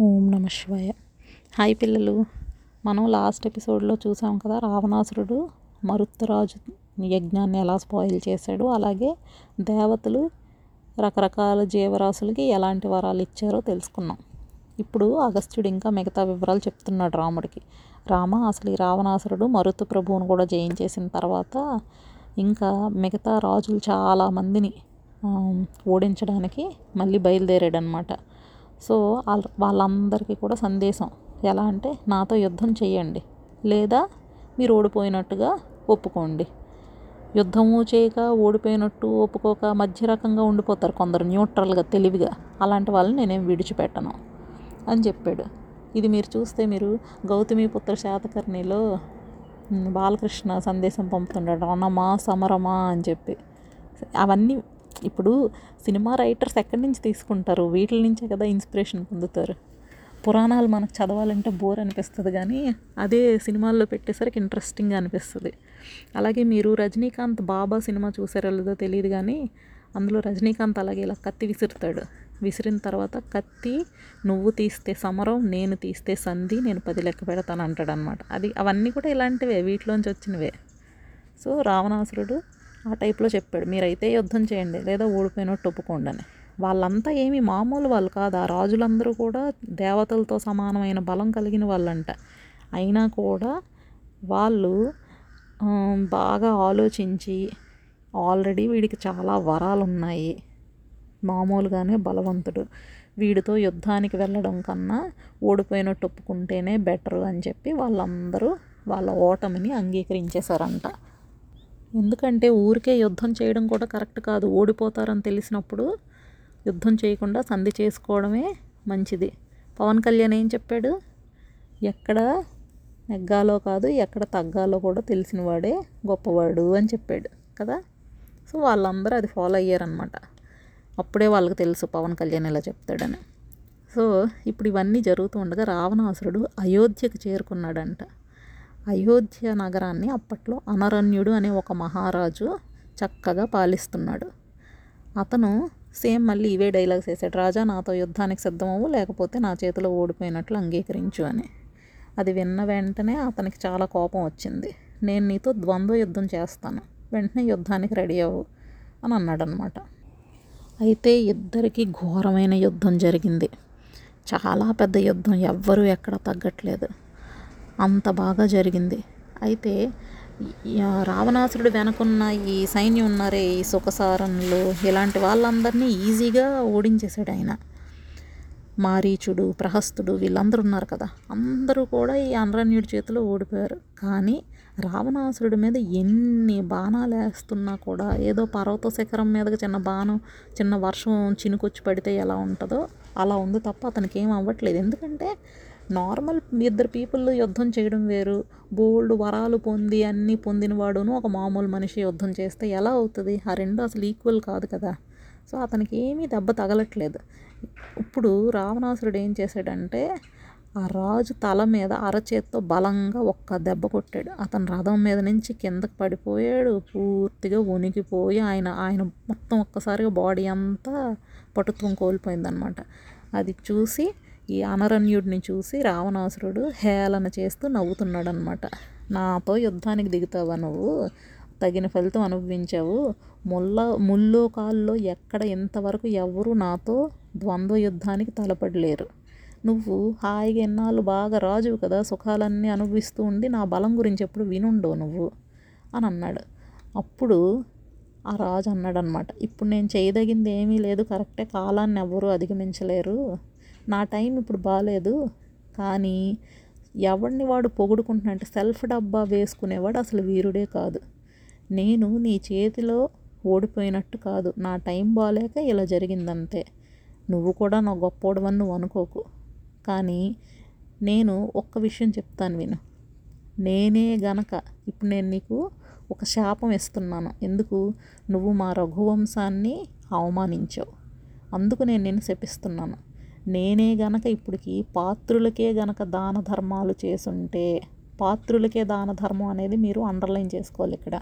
ఓం నమ శివాయ. హాయ్ పిల్లలు. మనం లాస్ట్ ఎపిసోడ్లో చూసాం కదా రావణాసురుడు మరుత్తరాజు యజ్ఞాన్ని ఎలా స్పాయిల్ చేశాడు అలాగే దేవతలు రకరకాల జీవరాశులకి ఎలాంటి వరాలు ఇచ్చారో తెలుసుకున్నాం. ఇప్పుడు అగస్త్యుడు ఇంకా మిగతా వివరాలు చెప్తున్నాడు రాముడికి. రామ అసలు ఈ రావణాసురుడు మరుతు ప్రభువును కూడా జయించేసిన తర్వాత ఇంకా మిగతా రాజులు చాలామందిని ఓడించడానికి మళ్ళీ బయలుదేరాడు అనమాట సో వాళ్ళందరికీ కూడా సందేశం. ఎలా అంటే నాతో యుద్ధం చేయండి లేదా మీరు ఓడిపోయినట్టుగా ఒప్పుకోండి. యుద్ధము చేయక ఓడిపోయినట్టు ఒప్పుకోక మధ్య రకంగా ఉండిపోతారు కొందరు న్యూట్రల్గా తెలివిగా. అలాంటి వాళ్ళని నేనేం విడిచిపెట్టను అని చెప్పాడు. ఇది మీరు చూస్తే మీరు గౌతమిపుత్ర శాతకర్ణిలో బాలకృష్ణ సందేశం పంపుతుంటాడు. రణమా సమరమా అని చెప్పి. అవన్నీ ఇప్పుడు సినిమా రైటర్స్ ఎక్కడి నుంచి తీసుకుంటారు? వీటి నుంచే కదా ఇన్స్పిరేషన్ పొందుతారు. పురాణాలు మనకు చదవాలంటే బోర్ అనిపిస్తుంది కానీ అదే సినిమాల్లో పెట్టేసరికి ఇంట్రెస్టింగ్ అనిపిస్తుంది. అలాగే మీరు రజనీకాంత్ బాబా సినిమా చూసారో లేదో తెలియదు కానీ అందులో రజనీకాంత్ అలాగే ఇలా కత్తి విసురుతాడు. విసిరిన తర్వాత కత్తి నువ్వు తీస్తే సమరం నేను తీస్తే సంధి నేను పది లెక్క పెడతాను అంటాడు అనమాట అది అవన్నీ కూడా ఇలాంటివే వీటిలోంచి వచ్చినవే. సో రావణాసురుడు ఆ టైప్లో చెప్పాడు. మీరైతే యుద్ధం చేయండి లేదా ఓడిపోయినట్టు ఒప్పుకోండి అని వాళ్ళంతా ఏమి మామూలు వాళ్ళు కాదు? ఆ రాజులందరూ కూడా దేవతలతో సమానమైన బలం కలిగిన వాళ్ళంట. అయినా కూడా వాళ్ళు బాగా ఆలోచించి ఆల్రెడీ వీడికి చాలా వరాలు ఉన్నాయి మామూలుగానే బలవంతుడు. వీడితో యుద్ధానికి వెళ్ళడం కన్నా ఓడిపోయినట్టు ఒప్పుకుంటేనే బెటర్ అని చెప్పి వాళ్ళందరూ వాళ్ళ ఓటమిని అంగీకరించేశారంట. ఎందుకంటే ఊరికే యుద్ధం చేయడం కూడా కరెక్ట్ కాదు. ఓడిపోతారని తెలిసినప్పుడు యుద్ధం చేయకుండా సంధి చేసుకోవడమే మంచిది. పవన్ కళ్యాణ్ ఏం చెప్పాడు? ఎక్కడ నెగ్గాలో కాదు ఎక్కడ తగ్గాలో కూడా తెలిసినవాడే గొప్పవాడు అని చెప్పాడు కదా. సో వాళ్ళందరూ అది ఫాలో అయ్యారనమాట అప్పుడే వాళ్ళకి తెలుసు పవన్ కళ్యాణ్ ఇలా చెప్తాడని. సో ఇప్పుడు ఇవన్నీ జరుగుతూ ఉండగా రావణాసురుడు అయోధ్యకు చేరుకున్నాడంట. అయోధ్య నగరాన్ని అప్పట్లో అనరణ్యుడు అనే ఒక మహారాజు చక్కగా పాలిస్తున్నాడు. అతను సేమ్ మళ్ళీ ఇవే డైలాగ్స్ వేసాడు. రాజా నాతో యుద్ధానికి సిద్ధమవు లేకపోతే నా చేతిలో ఓడిపోయినట్లు అంగీకరించు అని. అది విన్న వెంటనే అతనికి చాలా కోపం వచ్చింది. నేను నీతో ద్వంద్వ యుద్ధం చేస్తాను. వెంటనే యుద్ధానికి రెడీ అవ్వు అని అన్నాడనమాట అయితే ఇద్దరికి ఘోరమైన యుద్ధం జరిగింది. చాలా పెద్ద యుద్ధం. ఎవ్వరూ ఎక్కడ తగ్గట్లేదు. అంత బాగా జరిగింది. అయితే రావణాసురుడు వెనకున్న ఈ సైన్యం ఉన్నారే ఈ సుఖసారణులు ఇలాంటి వాళ్ళందరినీ ఈజీగా ఓడించేశాడు ఆయన. మారీచుడు ప్రహస్తుడు వీళ్ళందరూ ఉన్నారు కదా అందరూ కూడా ఈ అనరణ్యుడి చేతిలో ఓడిపోయారు. కానీ రావణాసురుడి మీద ఎన్ని బాణాలు వేస్తున్నా కూడా ఏదో పర్వత శిఖరం మీదకి చిన్న బాణం చిన్న వర్షం చినుకొచ్చి పడితే ఎలా ఉంటుందో అలా ఉంది తప్ప అతనికి ఏం అవ్వట్లేదు. ఎందుకంటే నార్మల్ ఇద్దరు పీపుల్ యుద్ధం చేయడం వేరు. బోల్డ్ వరాలు పొంది అన్నీ పొందినవాడును ఒక మామూలు మనిషి యుద్ధం చేస్తే ఎలా అవుతుంది? ఆ రెండు అసలు ఈక్వల్ కాదు కదా. సో అతనికి ఏమీ దెబ్బ తగలట్లేదు. ఇప్పుడు రావణాసురుడు ఏం చేశాడంటే ఆ రాజు తల మీద అరచేత్తో బలంగా ఒక్క దెబ్బ కొట్టాడు. అతను రథం మీద నుంచి కిందకి పడిపోయాడు. పూర్తిగా వణికిపోయి ఆయన ఆయన మొత్తం ఒక్కసారిగా బాడీ అంతా పటుత్వం కోల్పోయిందనమాట. అది చూసి ఈ అనరణ్యుడిని చూసి రావణాసురుడు హేళన చేస్తూ నవ్వుతున్నాడు అనమాట నాతో యుద్ధానికి దిగుతావా నువ్వు? తగిన ఫలితం అనుభవించావు. ముల్ల ముల్లో కాల్లో ఎక్కడ ఇంతవరకు ఎవరు నాతో ద్వంద్వ యుద్ధానికి తలపడలేరు. నువ్వు హాయిగా ఎన్నాళ్ళు బాగా రాజువు కదా సుఖాలన్నీ అనుభవిస్తూ ఉండి నా బలం గురించి ఎప్పుడు వినుండో నువ్వు? అని అన్నాడు. అప్పుడు ఆ రాజు అన్నాడు అనమాట ఇప్పుడు నేను చేయదగింది ఏమీ లేదు. కరెక్టే కాలాన్ని ఎవ్వరూ అధిగమించలేరు. నా టైం ఇప్పుడు బాగాలేదు కానీ ఎవడిని వాడు పొగుడుకుంటున్నట్టు సెల్ఫ్ డబ్బా వేసుకునేవాడు అసలు వీరుడే కాదు. నేను నీ చేతిలో ఓడిపోయినట్టు కాదు నా టైం బాగాలేక ఇలా జరిగిందంతే. నువ్వు కూడా నా గొప్పోడవని నువ్వు అనుకోకు కానీ నేను ఒక్క విషయం చెప్తాను విను. నేనే గనక ఇప్పుడు నేను నీకు ఒక శాపం ఇస్తున్నాను ఎందుకు? నువ్వు మా రఘువంశాన్ని అవమానించావు. అందుకు నేను నిన్ను శపిస్తున్నాను. నేనే గనక ఇప్పటికి పాత్రులకే గనక దాన ధర్మాలు చేసుంటే పాత్రులకే దాన ధర్మం అనేది మీరు అండర్లైన్ చేసుకోవాలి ఇక్కడ.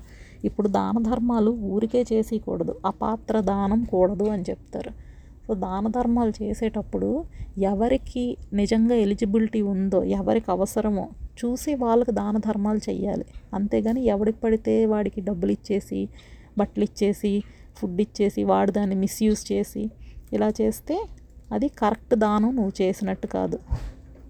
ఇప్పుడు దాన ధర్మాలు ఊరికే చేసేయకూడదు అపాత్ర దానం కూడదు అని చెప్తారు. సో దాన ధర్మాలు చేసేటప్పుడు ఎవరికి నిజంగా ఎలిజిబిలిటీ ఉందో ఎవరికి అవసరమో చూసి వాళ్ళకి దాన ధర్మాలు చేయాలి అంతేగాని ఎవడికి పడితే వాడికి డబ్బులు ఇచ్చేసి బట్టలు ఇచ్చేసి ఫుడ్ ఇచ్చేసి వాడు దాన్ని మిస్యూజ్ చేసి ఇలా చేస్తే అది కరెక్ట్ దానం నువ్వు చేసినట్టు కాదు.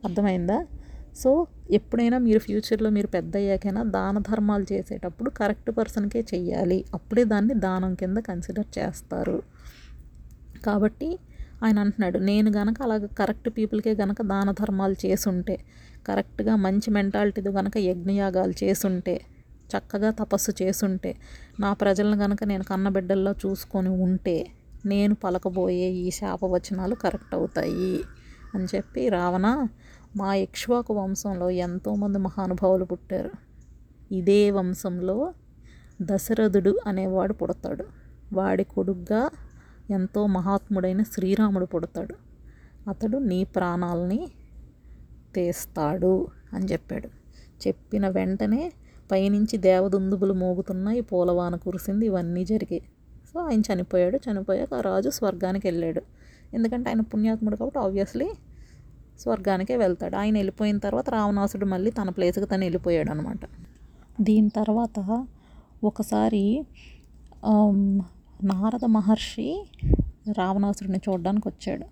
అర్థమైందా? సో ఎప్పుడైనా మీరు ఫ్యూచర్లో మీరు పెద్ద అయ్యాకైనా దాన ధర్మాలు చేసేటప్పుడు కరెక్ట్ పర్సన్కే చెయ్యాలి. అప్పుడే దాన్ని దానం కింద కన్సిడర్ చేస్తారు. కాబట్టి ఆయన అంటున్నాడు నేను గనక అలాగ కరెక్ట్ పీపుల్కే గనక దాన ధర్మాలు చేసుంటే కరెక్ట్గా మంచి మెంటాలిటీతో గనక యజ్ఞయాగాలు చేసుంటే చక్కగా తపస్సు చేసుంటే నా ప్రజలను గనక నేను కన్నబిడ్డల్లో చూసుకొని ఉంటే నేను పలకబోయే ఈ శాపవచనాలు కరెక్ట్ అవుతాయి అని చెప్పి రావణ మా ఇక్ష్వాకు వంశంలో ఎంతోమంది మహానుభావులు పుట్టారు. ఇదే వంశంలో దశరథుడు అనేవాడు పుడతాడు. వాడి కొడుగ్గా ఎంతో మహాత్ముడైన శ్రీరాముడు పుడతాడు. అతడు నీ ప్రాణాలని తీస్తాడు అని చెప్పాడు. చెప్పిన వెంటనే పైనుంచి దేవదుందుబులు మోగుతున్నాయి పూలవాన కురిసింది ఇవన్నీ జరిగాయి. సో ఆయన చనిపోయాడు. చనిపోయాక ఆ రాజు స్వర్గానికి వెళ్ళాడు. ఎందుకంటే ఆయన పుణ్యాత్ముడు కాబట్టి ఆబ్వియస్లీ స్వర్గానికే వెళ్తాడు. ఆయన వెళ్ళిపోయిన తర్వాత రావణాసుడు మళ్ళీ తన ప్లేస్కి తను వెళ్ళిపోయాడు అనమాట దీని తర్వాత ఒకసారి నారద మహర్షి రావణాసుడిని చూడడానికి వచ్చాడు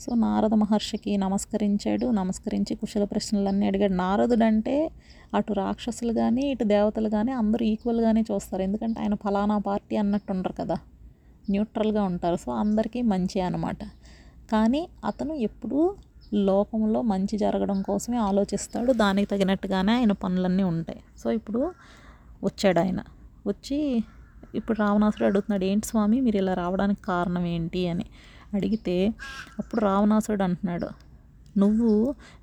సో నారద మహర్షికి నమస్కరించాడు. నమస్కరించి కుశల ప్రశ్నలన్నీ అడిగాడు. నారదుడు అంటే అటు రాక్షసులు కానీ ఇటు దేవతలు కానీ అందరూ ఈక్వల్గానే చూస్తారు. ఎందుకంటే ఆయన ఫలానా పార్టీ అన్నట్టు ఉండరు కదా. న్యూట్రల్గా ఉంటారు. సో అందరికీ మంచి అనమాట కానీ అతను ఎప్పుడూ లోకంలో మంచి జరగడం కోసమే ఆలోచిస్తాడు. దానికి తగినట్టుగానే ఆయన పనులన్నీ ఉంటాయి. సో ఇప్పుడు వచ్చాడు ఆయన. వచ్చి ఇప్పుడు రావణాసుడు అడుగుతున్నాడు ఏంటి స్వామి మీరు ఇలా రావడానికి కారణం ఏంటి? అని. అడిగితే అప్పుడు రావణాసుడు అంటున్నాడు నువ్వు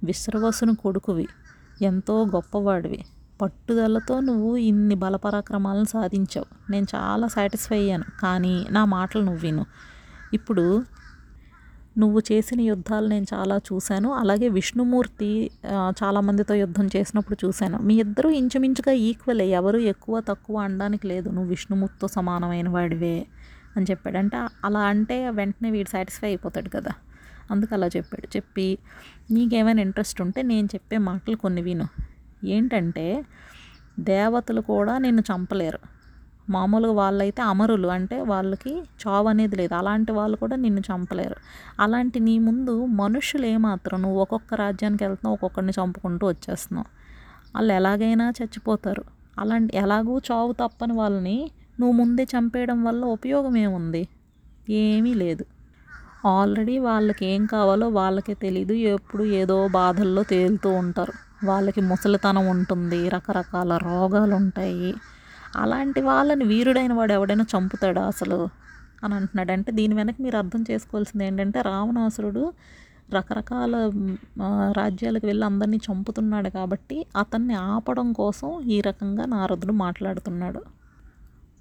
విశ్రవసుని కొడుకువి ఎంతో గొప్పవాడివి. పట్టుదలతో నువ్వు ఇన్ని బలపరాక్రమాలను సాధించావు. నేను చాలా సాటిస్ఫై అయ్యాను కానీ నా మాటలు నువ్వు విను. ఇప్పుడు నువ్వు చేసిన యుద్ధాలు నేను చాలా చూశాను. అలాగే విష్ణుమూర్తి చాలామందితో యుద్ధం చేసినప్పుడు చూశాను. మీ ఇద్దరు ఇంచుమించుగా ఈక్వలే ఎవరు ఎక్కువ తక్కువ అనడానికి లేదు. నువ్వు విష్ణుమూర్తితో సమానమైన వాడివే. అని చెప్పాడు అంటే అలా అంటే వెంటనే వీడు సాటిస్ఫై అయిపోతాడు కదా. అందుకు అలా చెప్పాడు. చెప్పి నీకేమైనా ఇంట్రెస్ట్ ఉంటే నేను చెప్పే మాటలు కొన్ని విను. ఏంటంటే దేవతలు కూడా నిన్ను చంపలేరు. మామూలుగా వాళ్ళైతే అమరులు. అంటే వాళ్ళకి చావు అనేది లేదు. అలాంటి వాళ్ళు కూడా నిన్ను చంపలేరు. అలాంటి నీ ముందు మనుషులు ఏమాత్రం నువ్వు ఒక్కొక్క రాజ్యానికి వెళ్తున్నావు ఒక్కొక్కరిని చంపుకుంటూ వచ్చేస్తున్నావు. వాళ్ళు ఎలాగైనా చచ్చిపోతారు. అలాంటి ఎలాగూ చావు తప్పని వాళ్ళని నువ్వు ముందే చంపేయడం వల్ల ఉపయోగం ఏముంది? ఏమీ లేదు. ఆల్రెడీ వాళ్ళకి ఏం కావాలో వాళ్ళకే తెలీదు. ఎప్పుడు ఏదో బాధల్లో తేలుతూ ఉంటారు. వాళ్ళకి ముసలితనం ఉంటుంది. రకరకాల రోగాలు ఉంటాయి అలాంటి వాళ్ళని వీరుడైన వాడు ఎవడైనా చంపుతాడా అసలు? అని అంటున్నాడు. అంటే దీని వెనక మీరు అర్థం చేసుకోవాల్సింది ఏంటంటే రావణాసురుడు రకరకాల రాజ్యాలకు వెళ్ళి అందరినీ చంపుతున్నాడు కాబట్టి అతన్ని ఆపడం కోసం ఈ రకంగా నారదుడు మాట్లాడుతున్నాడు.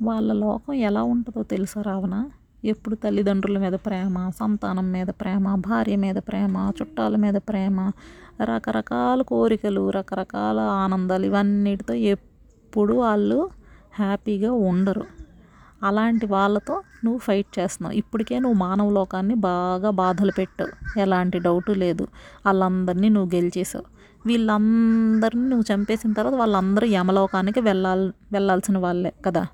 వాళ్ళ లోకం ఎలా ఉంటుందో తెలుసా రావణ? ఎప్పుడు తల్లిదండ్రుల మీద ప్రేమ సంతానం మీద ప్రేమ భార్య మీద ప్రేమ చుట్టాల మీద ప్రేమ రకరకాల కోరికలు రకరకాల ఆనందాలు ఇవన్నిటితో ఎప్పుడు వాళ్ళు హ్యాపీగా ఉండరు. అలాంటి వాళ్ళతో నువ్వు ఫైట్ చేస్తున్నావు. ఇప్పటికే నువ్వు మానవ లోకాన్ని బాగా బాధలు పెట్టావు. ఎలాంటి డౌటు లేదు. వాళ్ళందరినీ నువ్వు గెలిచేసావు వీళ్ళందరినీ నువ్వు చంపేసిన తర్వాత వాళ్ళందరూ యమలోకానికి వెళ్ళాలి వెళ్ళాల్సిన వాళ్ళే కదా.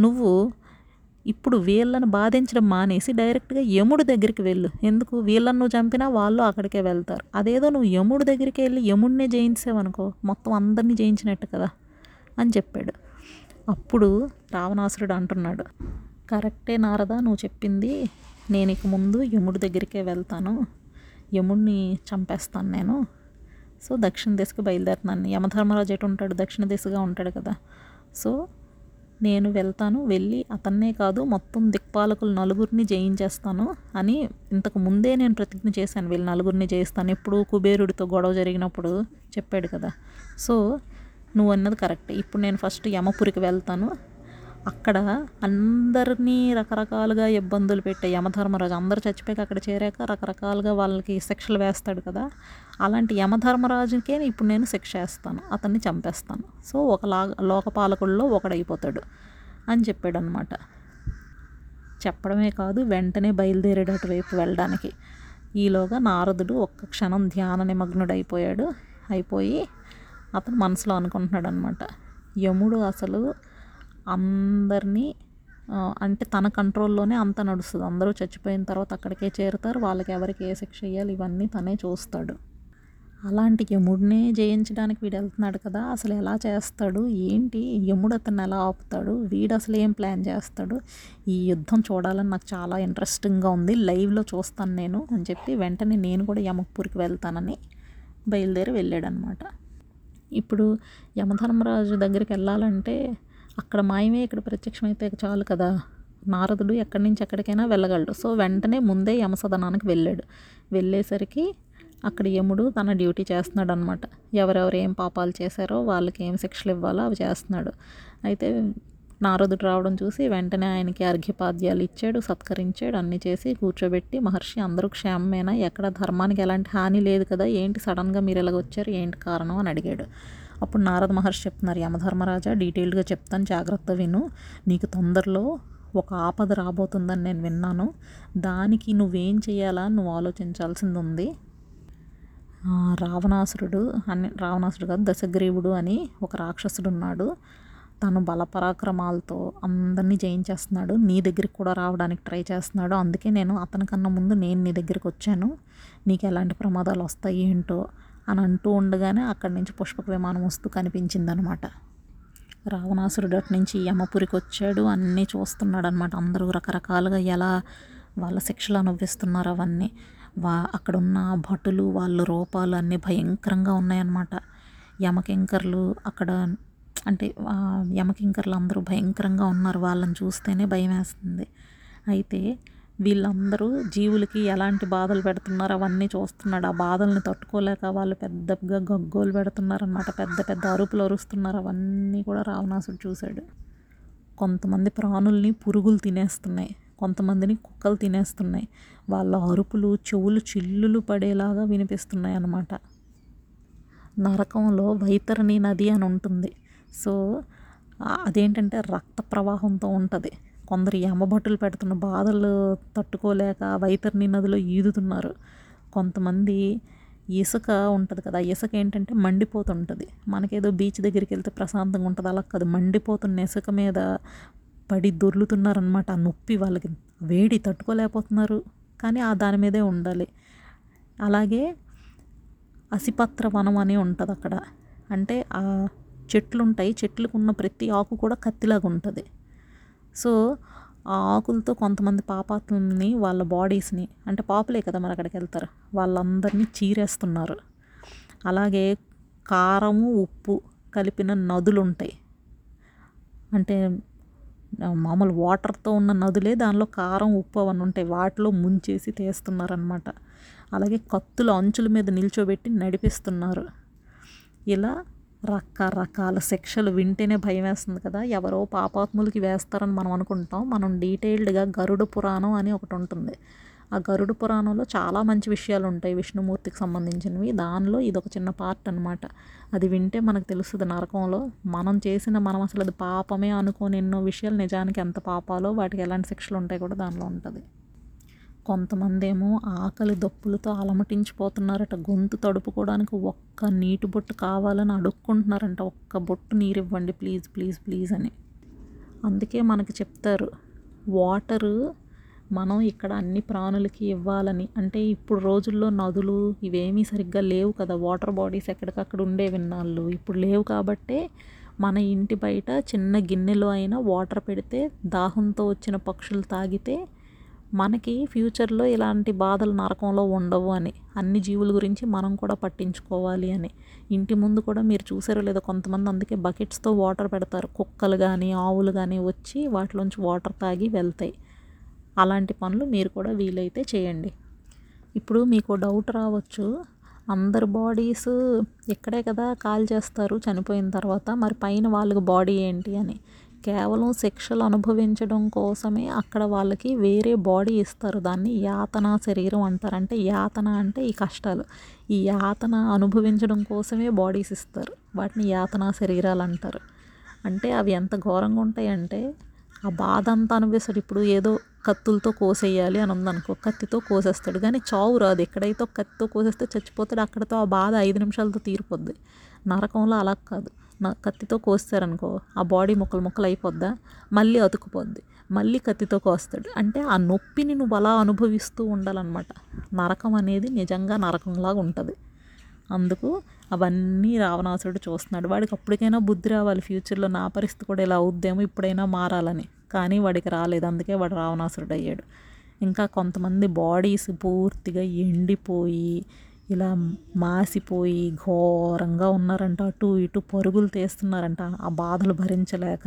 నువ్వు ఇప్పుడు వీళ్ళని బాధించడం మానేసి డైరెక్ట్గా యముడి దగ్గరికి వెళ్ళు. ఎందుకు? వీళ్ళని నువ్వు చంపినా వాళ్ళు అక్కడికే వెళ్తారు. అదేదో నువ్వు యముడి దగ్గరికి వెళ్ళి యముడినే జయించావనుకో మొత్తం అందరినీ జయించినట్టు కదా అని చెప్పాడు. అప్పుడు రావణాసురుడు అంటున్నాడు కరెక్టే నారదా నువ్వు చెప్పింది. నేను ఇక ముందు యముడి దగ్గరికే వెళ్తాను. యముడిని చంపేస్తాను నేను. సో దక్షిణ దిశకు బయలుదేరుతున్నాను. యమధర్మరాజు ఎటు ఉంటాడు? దక్షిణ దిశగా ఉంటాడు కదా. సో నేను వెళ్తాను వెళ్ళి అతన్నే కాదు మొత్తం దిక్పాలకులు నలుగురిని జయించేస్తాను అని ఇంతకు ముందే నేను ప్రతిజ్ఞ చేశాను. వీళ్ళు నలుగురిని జయిస్తాను. ఎప్పుడు కుబేరుడితో గొడవ జరిగినప్పుడు చెప్పాడు కదా. సో నువ్వు అన్నది కరెక్ట్. ఇప్పుడు నేను ఫస్ట్ యమపురికి వెళ్తాను. అక్కడ అందరినీ రకరకాలుగా ఇబ్బందులు పెట్టే యమధర్మరాజు అందరు చచ్చిపోయాక అక్కడ చేరాక రకరకాలుగా వాళ్ళకి శిక్షలు వేస్తాడు కదా. అలాంటి యమధర్మరాజుకే ఇప్పుడు నేను శిక్ష వేస్తాను అతన్ని చంపేస్తాను. సో ఒకలా లోకపాలకుల్లో ఒకడైపోతాడు అని చెప్పాడు అనమాట చెప్పడమే కాదు వెంటనే బయలుదేరాడు అటువైపు వెళ్ళడానికి. ఈలోగా నారదుడు ఒక్క క్షణం ధ్యాన నిమగ్నుడైపోయాడు. అయిపోయి అతను మనసులో అనుకుంటున్నాడు అనమాట యముడు అసలు అందరినీ అంటే తన కంట్రోల్లోనే అంత నడుస్తుంది. అందరూ చచ్చిపోయిన తర్వాత అక్కడికే చేరుతారు. వాళ్ళకి ఎవరికి ఏ శిక్ష వేయాలి ఇవన్నీ తనే చూస్తాడు. అలాంటి యముడినే జయించడానికి వీడు వెళ్తున్నాడు కదా అసలు ఎలా చేస్తాడు? ఏంటి? యముడు అతను ఎలా ఆపుతాడు? వీడు అసలు ఏం ప్లాన్ చేస్తాడు? ఈ యుద్ధం చూడాలని నాకు చాలా ఇంట్రెస్టింగ్గా ఉంది. లైవ్లో చూస్తాను నేను అని చెప్పి వెంటనే నేను కూడా యమక్పూర్కి వెళ్తానని బయలుదేరి వెళ్ళాడనమాట ఇప్పుడు యమధర్మరాజు దగ్గరికి వెళ్ళాలంటే అక్కడ మాయమే ఇక్కడ ప్రత్యక్షమైతే చాలు కదా. నారదుడు ఎక్కడి నుంచి ఎక్కడికైనా వెళ్ళగలడు. సో వెంటనే ముందే యమసదనానికి వెళ్ళాడు. వెళ్ళేసరికి అక్కడ యముడు తన డ్యూటీ చేస్తున్నాడు అనమాట ఎవరెవరు ఏం పాపాలు చేశారో వాళ్ళకి ఏం శిక్షలు ఇవ్వాలో అవి చేస్తున్నాడు. అయితే నారదుడు రావడం చూసి వెంటనే ఆయనకి అర్ఘ్యపాద్యాలు ఇచ్చాడు సత్కరించాడు అన్నీ చేసి కూర్చోబెట్టి మహర్షి అందరూ క్షేమమేనా? ఎక్కడ ధర్మానికి ఎలాంటి హాని లేదు కదా ఏంటి సడన్గా మీరు ఇలాగ వచ్చారు ఏంటి కారణం అని అడిగాడు. అప్పుడు నారద మహర్షి చెప్తున్నారు యమధర్మరాజా డీటెయిల్డ్గా చెప్తాను జాగ్రత్త విను. నీకు తొందరలో ఒక ఆపద రాబోతుందని నేను విన్నాను. దానికి నువ్వేం చేయాలా నువ్వు ఆలోచించాల్సింది ఉంది. రావణాసురుడు అని రావణాసురుడు కాదు దశగ్రీవుడు అని ఒక రాక్షసుడు ఉన్నాడు. తను బలపరాక్రమాలతో అందరినీ జయించేస్తున్నాడు. నీ దగ్గరికి కూడా రావడానికి ట్రై చేస్తున్నాడు. అందుకే నేను అతనికన్నా ముందు నేను నీ దగ్గరికి వచ్చాను. నీకు ఎలాంటి ప్రమాదాలు వస్తాయి ఏంటో అని అంటూ ఉండగానే అక్కడి నుంచి పుష్పక విమానం వస్తూ కనిపించిందనమాట. రావణాసురుడు అటు నుంచి యమపురికి వచ్చాడు. అన్నీ చూస్తున్నాడు అనమాట అందరూ రకరకాలుగా ఎలా వాళ్ళ శిక్షలు అనుభవిస్తున్నారు అవన్నీ. వా అక్కడ ఉన్న భటులు వాళ్ళ రూపాలు అన్నీ భయంకరంగా ఉన్నాయన్నమాట. యమకింకర్లు అక్కడ అంటే యమకింకర్లు అందరూ భయంకరంగా ఉన్నారు. వాళ్ళని చూస్తేనే భయం వేస్తుంది అయితే వీళ్ళందరూ జీవులకి ఎలాంటి బాధలు పెడుతున్నారు అవన్నీ చూస్తున్నాడు. ఆ బాధల్ని తట్టుకోలేక వాళ్ళు పెద్దగా గగ్గోలు పెడుతున్నారనమాట పెద్ద పెద్ద అరుపులు అరుస్తున్నారు. అవన్నీ కూడా రావణాసుడు చూశాడు. కొంతమంది ప్రాణుల్ని పురుగులు తినేస్తున్నాయి. కొంతమందిని కుక్కలు తినేస్తున్నాయి. వాళ్ళ అరుపులు చెవులు చిల్లులు పడేలాగా వినిపిస్తున్నాయి అన్నమాట. నరకంలో వైతరణి నది అని ఉంటుంది. సో అదేంటంటే రక్త ప్రవాహంతో ఉంటుంది. కొందరు యమభటులు పెడుతున్న బాధలు తట్టుకోలేక వైతరిని నదిలో ఈదుతున్నారు. కొంతమంది ఇసుక ఉంటుంది కదా ఇసుక ఏంటంటే మండిపోతుంటుంది. మనకేదో బీచ్ దగ్గరికి వెళ్తే ప్రశాంతంగా ఉంటుంది అలా కాదు. మండిపోతున్న ఇసుక మీద పడి దొర్లుతున్నారనమాట ఆ నొప్పి వాళ్ళకి. వేడి తట్టుకోలేకపోతున్నారు కానీ ఆ దాని మీదే ఉండాలి. అలాగే అసిపత్ర వనం అని ఉంటుంది అక్కడ. అంటే ఆ చెట్లు ఉంటాయి చెట్లకు ఉన్న ప్రతి ఆకు కూడా కత్తిలాగా ఉంటుంది. సో ఆ ఆకులతో కొంతమంది పాపాత్ముల్ని వాళ్ళ బాడీస్ని అంటే పాపులే కదా మరి అక్కడికి వెళ్తారు వాళ్ళందరినీ చీరేస్తున్నారు. అలాగే కారము ఉప్పు కలిపిన నదులు ఉంటాయి అంటే మామూలు వాటర్తో ఉన్న నదులే దానిలో కారం ఉప్పు అవన్నీ ఉంటాయి. వాటిలో ముంచేసి తీస్తున్నారనమాట అలాగే కత్తుల అంచుల మీద నిల్చోబెట్టి నడిపిస్తున్నారు. ఇలా రకరకాల శిక్షలు వింటేనే భయం వేస్తుంది కదా. ఎవరో పాపాత్ములకి వేస్తారని మనం అనుకుంటాం. మనం డీటెయిల్డ్గా గరుడ పురాణం అని ఒకటి ఉంటుంది. ఆ గరుడ పురాణంలో చాలా మంచి విషయాలు ఉంటాయి విష్ణుమూర్తికి సంబంధించినవి. దానిలో ఇది ఒక చిన్న పార్ట్ అనమాట అది వింటే మనకు తెలుస్తుంది నరకంలో. మనం చేసిన మనం అసలు అది పాపమే అనుకోని ఎన్నో విషయాలు నిజానికి ఎంత పాపాలో వాటికి ఎలాంటి శిక్షలు ఉంటాయి కూడా దానిలో ఉంటుంది. కొంతమంది ఏమో ఆకలి దప్పులతో అలమటించిపోతున్నారట. గొంతు తడుపుకోవడానికి ఒక్క నీటి బొట్టు కావాలని అడుక్కుంటున్నారంట. ఒక్క బొట్టు నీరు ఇవ్వండి ప్లీజ్ ప్లీజ్ ప్లీజ్ అని. అందుకే మనకు చెప్తారు వాటరు మనం ఇక్కడ అన్ని ప్రాణులకి ఇవ్వాలని. అంటే ఇప్పుడు రోజుల్లో నదులు ఇవేమీ సరిగ్గా లేవు కదా. వాటర్ బాడీస్ ఎక్కడికక్కడ ఉండే విన్నాళ్ళు. ఇప్పుడు లేవు కాబట్టే మన ఇంటి బయట చిన్న గిన్నెలో అయినా వాటర్ పెడితే దాహంతో వచ్చిన పక్షులు తాగితే మనకి ఫ్యూచర్లో ఇలాంటి బాధలు నరకంలో ఉండవు అని అన్ని జీవుల గురించి మనం కూడా పట్టించుకోవాలి అని. ఇంటి ముందు కూడా మీరు చూసారో లేదో కొంతమంది అందుకే బకెట్స్తో వాటర్ పెడతారు. కుక్కలు కానీ ఆవులు కానీ వచ్చి వాటిలోంచి వాటర్ తాగి వెళ్తాయి. అలాంటి పనులు మీరు కూడా వీలైతే చేయండి. ఇప్పుడు మీకు డౌట్ రావచ్చు అందరు బాడీస్ ఇక్కడే కదా కాల్ చేస్తారు చనిపోయిన తర్వాత మరి పైన వాళ్ళకి బాడీ ఏంటి అని. కేవలం శిక్షలు అనుభవించడం కోసమే అక్కడ వాళ్ళకి వేరే బాడీ ఇస్తారు. దాన్ని యాతన శరీరం అంటారు. అంటే యాతన అంటే ఈ కష్టాలు. ఈ యాతన అనుభవించడం కోసమే బాడీస్ ఇస్తారు. వాటిని యాతన శరీరాలు అంటారు. అంటే అవి ఎంత ఘోరంగా ఉంటాయంటే ఆ బాధ అంతా అనుభవిస్తాడు. ఇప్పుడు ఏదో కత్తులతో కోసేయాలి అని ఉందనుకో కత్తితో కోసేస్తాడు. కానీ చావు రాదు. ఎక్కడైతే కత్తితో కోసేస్తే చచ్చిపోతాడు. అక్కడతో ఆ బాధ ఐదు నిమిషాలతో తీరిపోద్ది. నరకంలో అలా కాదు. కత్తితో కోస్తారనుకో ఆ బాడీ ముక్కలు ముక్కలు అయిపోద్దా? మళ్ళీ అతుకుపోద్ది మళ్ళీ కత్తితో కోస్తాడు. అంటే ఆ నొప్పిని నువ్వు అలా అనుభవిస్తూ ఉండాలన్నమాట. నరకం అనేది నిజంగా నరకంలాగా ఉంటుంది. అందుకు అవన్నీ రావణాసురుడు చూస్తున్నాడు. వాడికి అప్పటికైనా బుద్ధి రావాలి. ఫ్యూచర్లో నా పరిస్థితి కూడా ఇలా అవుద్దేమో ఇప్పుడైనా మారాలని. కానీ వాడికి రాలేదు. అందుకే వాడు రావణాసురుడు అయ్యాడు ఇంకా కొంతమంది బాడీస్ పూర్తిగా ఎండిపోయి ఇలా మాసిపోయి ఘోరంగా ఉన్నారంట. అటు ఇటు పరుగులు తీస్తున్నారంట. ఆ బాధలు భరించలేక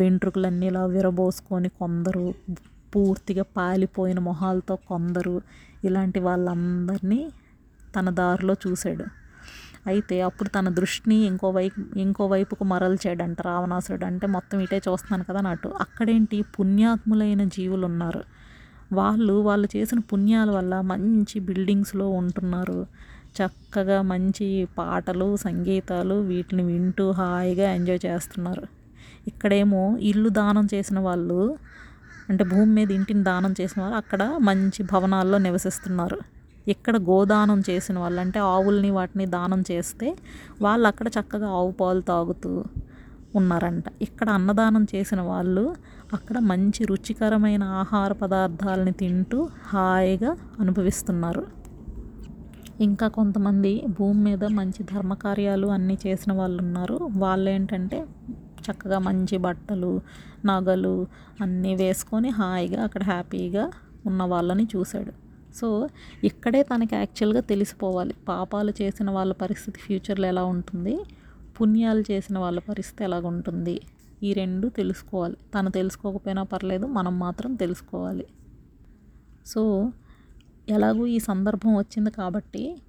వెంట్రుకలన్నీ ఇలా విరబోసుకొని కొందరు పూర్తిగా పాలిపోయిన మొహాలతో కొందరు ఇలాంటి వాళ్ళందరినీ తన దారిలో చూశాడు. అయితే అప్పుడు తన దృష్టిని ఇంకో వైపు ఇంకో వైపుకు మరల్చాడంట రావణాసురుడు. అంటే మొత్తం ఇటే చూస్తున్నాను కదా అటు అక్కడేంటి? పుణ్యాత్ములైన జీవులు ఉన్నారు వాళ్ళు వాళ్ళు చేసిన పుణ్యాల వల్ల మంచి బిల్డింగ్స్లో ఉంటున్నారు. చక్కగా మంచి పాటలు సంగీతాలు వీటిని వింటూ హాయిగా ఎంజాయ్ చేస్తున్నారు. ఇక్కడేమో ఇల్లు దానం చేసిన వాళ్ళు అంటే భూమి మీద ఇంటిని దానం చేసిన వాళ్ళు అక్కడ మంచి భవనాల్లో నివసిస్తున్నారు. ఇక్కడ గోదానం చేసిన వాళ్ళు అంటే ఆవుల్ని వాటిని దానం చేస్తే వాళ్ళు అక్కడ చక్కగా ఆవు పాలు తాగుతూ ఉన్నారంట. ఇక్కడ అన్నదానం చేసిన వాళ్ళు అక్కడ మంచి రుచికరమైన ఆహార పదార్థాలని తింటూ హాయిగా అనుభవిస్తున్నారు. ఇంకా కొంతమంది భూమి మీద మంచి ధర్మకార్యాలు అన్నీ చేసిన వాళ్ళు ఉన్నారు వాళ్ళు ఏంటంటే చక్కగా మంచి బట్టలు నగలు అన్నీ వేసుకొని హాయిగా అక్కడ హ్యాపీగా ఉన్న వాళ్ళని చూశాడు. సో ఇక్కడే తనకి యాక్చువల్గా తెలిసిపోవాలి. పాపాలు చేసిన వాళ్ళ పరిస్థితి ఫ్యూచర్లో ఎలా ఉంటుంది? పుణ్యాలు చేసిన వాళ్ళ పరిస్థితి ఎలాగుంటుంది? ఈ రెండు తెలుసుకోవాలి. తను తెలుసుకోకపోయినా పర్లేదు మనం మాత్రం తెలుసుకోవాలి. సో ఎలాగూ ఈ సందర్భం వచ్చింది కాబట్టి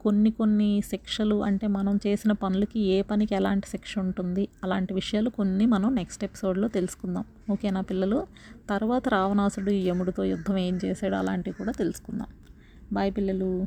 కొన్ని కొన్ని శిక్షలు అంటే మనం చేసిన పనులకి ఏ పనికి ఎలాంటి శిక్ష ఉంటుంది అలాంటి విషయాలు కొన్ని మనం నెక్స్ట్ ఎపిసోడ్లో తెలుసుకుందాం. ఓకేనా పిల్లలు? తర్వాత రావణాసుడు యముడితో యుద్ధం ఏం చేశాడు అలాంటివి కూడా తెలుసుకుందాం. బాయ్ పిల్లలు.